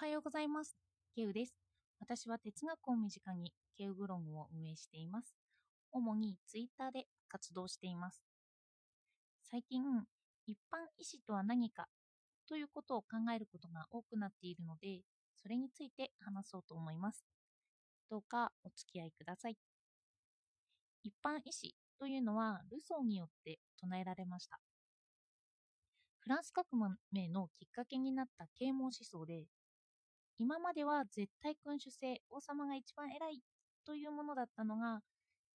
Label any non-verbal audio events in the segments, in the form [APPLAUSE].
おはようございます。ケウです。私は哲学を身近にケウブログを運営しています。主にツイッターで活動しています。最近、一般医師とは何かということを考えることが多くなっているので、それについて話そうと思います。どうかお付き合いください。一般医師というのはルソーによって唱えられました。フランス革命のきっかけになった啓蒙思想で、今までは絶対君主制、王様が一番偉いというものだったのが、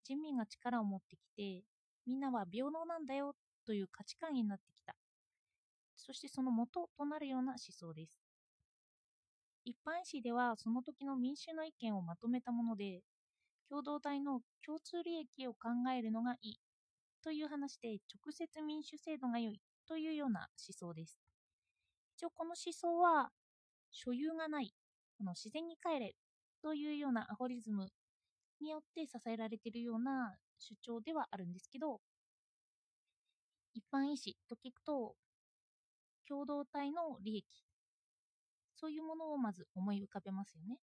人民が力を持ってきて、みんなは平等なんだよという価値観になってきた。そしてその元となるような思想です。一般紙ではその時の民衆の意見をまとめたもので、共同体の共通利益を考えるのがいいという話で直接民主制度が良いというような思想です。一応この思想は所有がない、この自然に帰れというようなアホリズムによって支えられているような主張ではあるんですけど、一般意思と聞くと、共同体の利益、そういうものをまず思い浮かべますよね。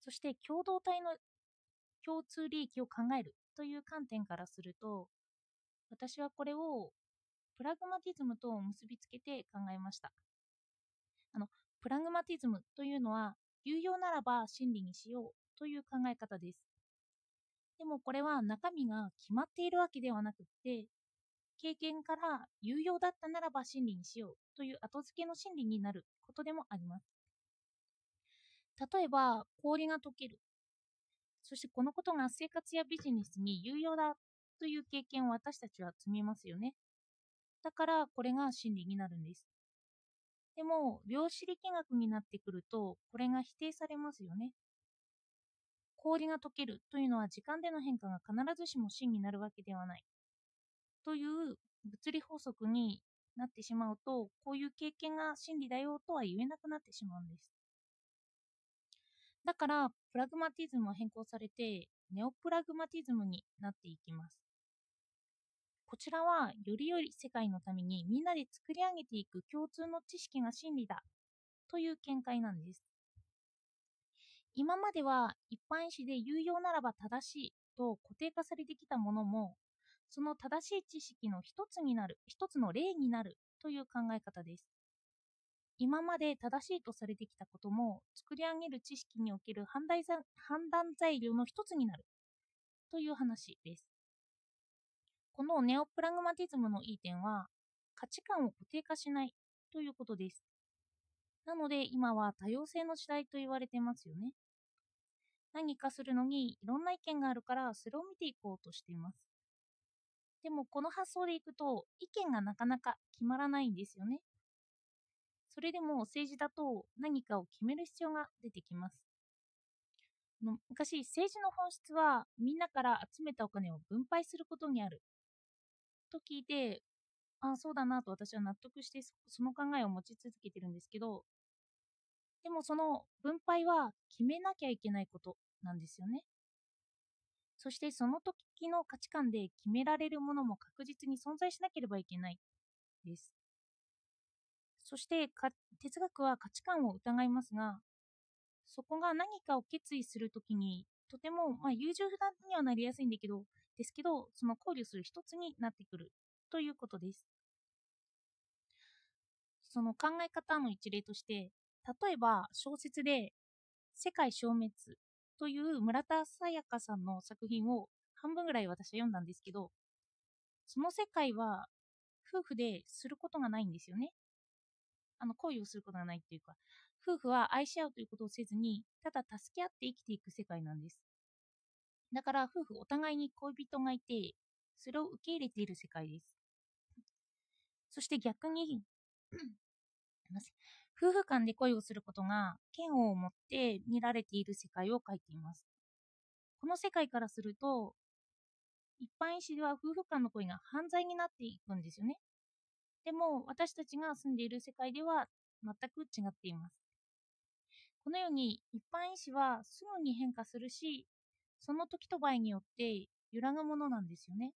そして共同体の共通利益を考えるという観点からすると、私はこれをプラグマティズムと結びつけて考えました。あの、プラグマティズムというのは、有用ならば真理にしようという考え方です。でもこれは中身が決まっているわけではなくって、経験から有用だったならば真理にしようという後付けの真理になることでもあります。例えば、氷が溶ける。そしてこのことが生活やビジネスに有用だという経験を私たちは積みますよね。だからこれが真理になるんです。でも、量子力学になってくると、これが否定されますよね。氷が溶けるというのは時間での変化が必ずしも真になるわけではない。という物理法則になってしまうと、こういう経験が真理だよとは言えなくなってしまうんです。だから、プラグマティズムは変更されて、ネオプラグマティズムになっていきます。こちらは、より良い世界のためにみんなで作り上げていく共通の知識が真理だという見解なんです。今までは一般意思で有用ならば正しいと固定化されてきたものも、その正しい知識の一つになる、一つの例になるという考え方です。今まで正しいとされてきたことも、作り上げる知識における判断材料の一つになるという話です。このネオプラグマティズムのいい点は、価値観を固定化しないということです。なので今は多様性の時代と言われてますよね。何かするのにいろんな意見があるからそれを見ていこうとしています。でもこの発想でいくと意見がなかなか決まらないんですよね。それでも政治だと何かを決める必要が出てきます。昔政治の本質はみんなから集めたお金を分配することにあると聞いてああそうだなと私は納得してその考えを持ち続けてるんですけどでもその分配は決めなきゃいけないことなんですよね。そしてその時の価値観で決められるものも確実に存在しなければいけないです。そして哲学は価値観を疑いますが、そこが何かを決意するときにとても、まあ、優柔不断にはなりやすいんだけど、ですけど、その考慮する一つになってくるということです。その考え方の一例として、例えば小説で世界消滅という村田沙耶香さんの作品を半分ぐらい私は読んだんですけど、その世界は夫婦ですることがないんですよね。あの、恋をすることがないっていうか、夫婦は愛し合うということをせずに、ただ助け合って生きていく世界なんです。だから夫婦お互いに恋人がいて、それを受け入れている世界です。そして逆に [CLEARS THROAT] 夫婦間で恋をすることが嫌悪を持って見られている世界を描いています。この世界からすると、一般医師では夫婦間の恋が犯罪になっていくんですよね。でも私たちが住んでいる世界では全く違っています。このように一般医師はすぐに変化するし、その時と場合によって揺らぐものなんですよね。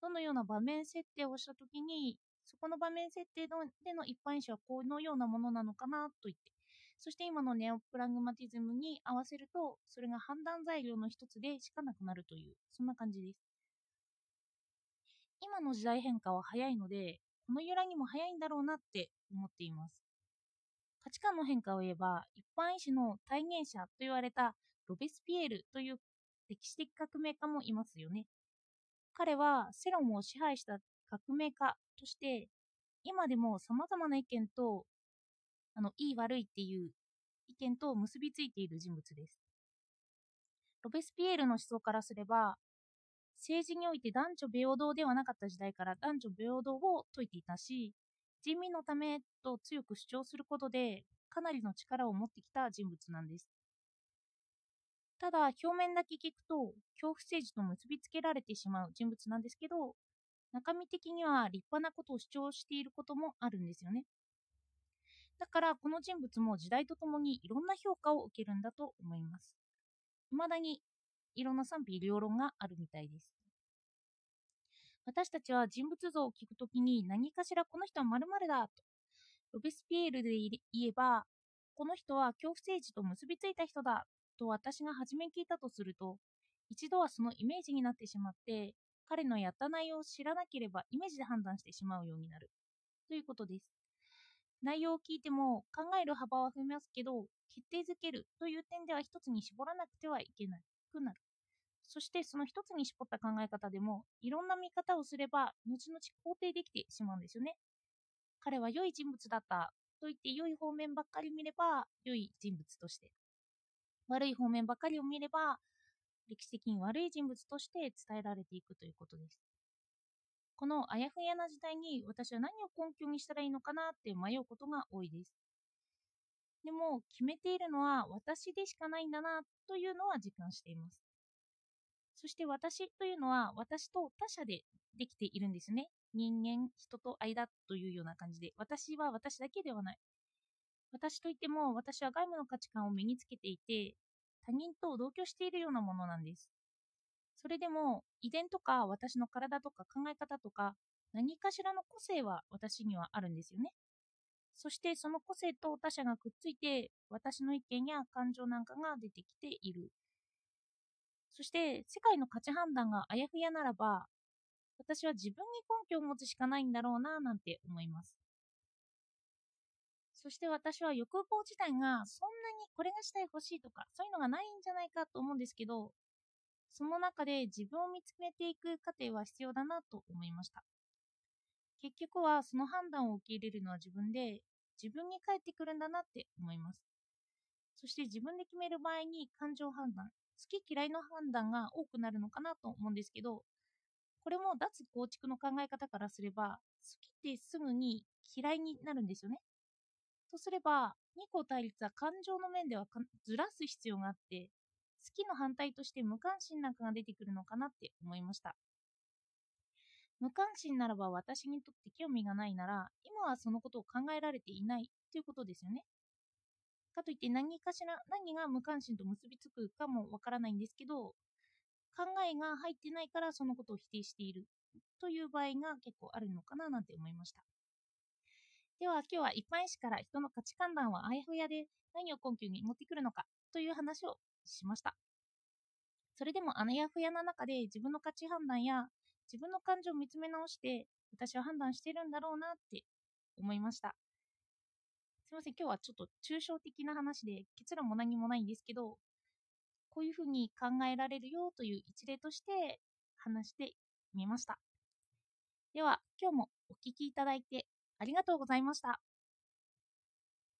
どのような場面設定をしたときに、そこの場面設定での一般医師はこのようなものなのかなと言って、そして今のネオプラグマティズムに合わせると、それが判断材料の一つでしかなくなるという、そんな感じです。今の時代変化は早いので、この揺らぎも早いんだろうなって思っています。価値観の変化を言えば、一般医師の体現者と言われたロベスピエールという歴史的革命家もいますよね。彼は世論を支配した革命家として、今でも様々な意見と、あの、いい悪いっていう意見と結びついている人物です。ロベスピエールの思想からすれば、政治において男女平等ではなかった時代から男女平等を説いていたし、人民のためと強く主張することで、かなりの力を持ってきた人物なんです。ただ、表面だけ聞くと、恐怖政治と結びつけられてしまう人物なんですけど、中身的には立派なことを主張していることもあるんですよね。だから、この人物も時代とともにいろんな評価を受けるんだと思います。未だにいろんな賛否両論があるみたいです。私たちは人物像を聞くときに何かしらこの人は〇〇だと。ロベスピエールで言えば、この人は恐怖政治と結びついた人だと私が初め聞いたとすると、一度はそのイメージになってしまって、彼のやった内容を知らなければイメージで判断してしまうようになる。ということです。内容を聞いても考える幅は増えますけど、決定づけるという点では一つに絞らなくてはいけなくなる。そしてその一つに絞った考え方でも、いろんな見方をすれば、後々肯定できてしまうんですよね。彼は良い人物だったと言って良い方面ばっかり見れば、良い人物として。悪い方面ばかりを見れば、歴史的に悪い人物として伝えられていくということです。このあやふやな時代に私は何を根拠にしたらいいのかなって迷うことが多いです。でも決めているのは私でしかないんだなというのは実感しています。そして私というのは私と他者でできているんですね。人間、人と間というような感じで、私は私だけではない。私といっても私は外部の価値観を身につけていて、他人と同居しているようなものなんです。それでも遺伝とか私の体とか考え方とか何かしらの個性は私にはあるんですよね。そしてその個性と他者がくっついて私の意見や感情なんかが出てきている。そして世界の価値判断があやふやならば私は自分に根拠を持つしかないんだろうななんて思います。そして私は欲望自体がそんなにこれがしたい欲しいとかそういうのがないんじゃないかと思うんですけどその中で自分を見つめていく過程は必要だなと思いました。結局はその判断を受け入れるのは自分で自分に返ってくるんだなって思います。そして自分で決める場合に感情判断、好き嫌いの判断が多くなるのかなと思うんですけど、これも脱構築の考え方からすれば、好きってすぐに嫌いになるんですよね。とすれば、二項対立は感情の面ではずらす必要があって、好きの反対として無関心なんかが出てくるのかなって思いました。無関心ならば私にとって興味がないなら、今はそのことを考えられていないということですよね。かといって何かしら、何が無関心と結びつくかもわからないんですけど、考えが入ってないからそのことを否定しているという場合が結構あるのかななんて思いました。では今日は一般医師から人の価値観断はあやふやで何を根拠に持ってくるのかという話をしました。それでもあのやふやな中で自分の価値判断や自分の感情を見つめ直して私は判断してるんだろうなって思いました。すいません、今日はちょっと抽象的な話で結論も何もないんですけど、こういうふうに考えられるよという一例として話してみました。では、今日もお聴きいただいてありがとうございました。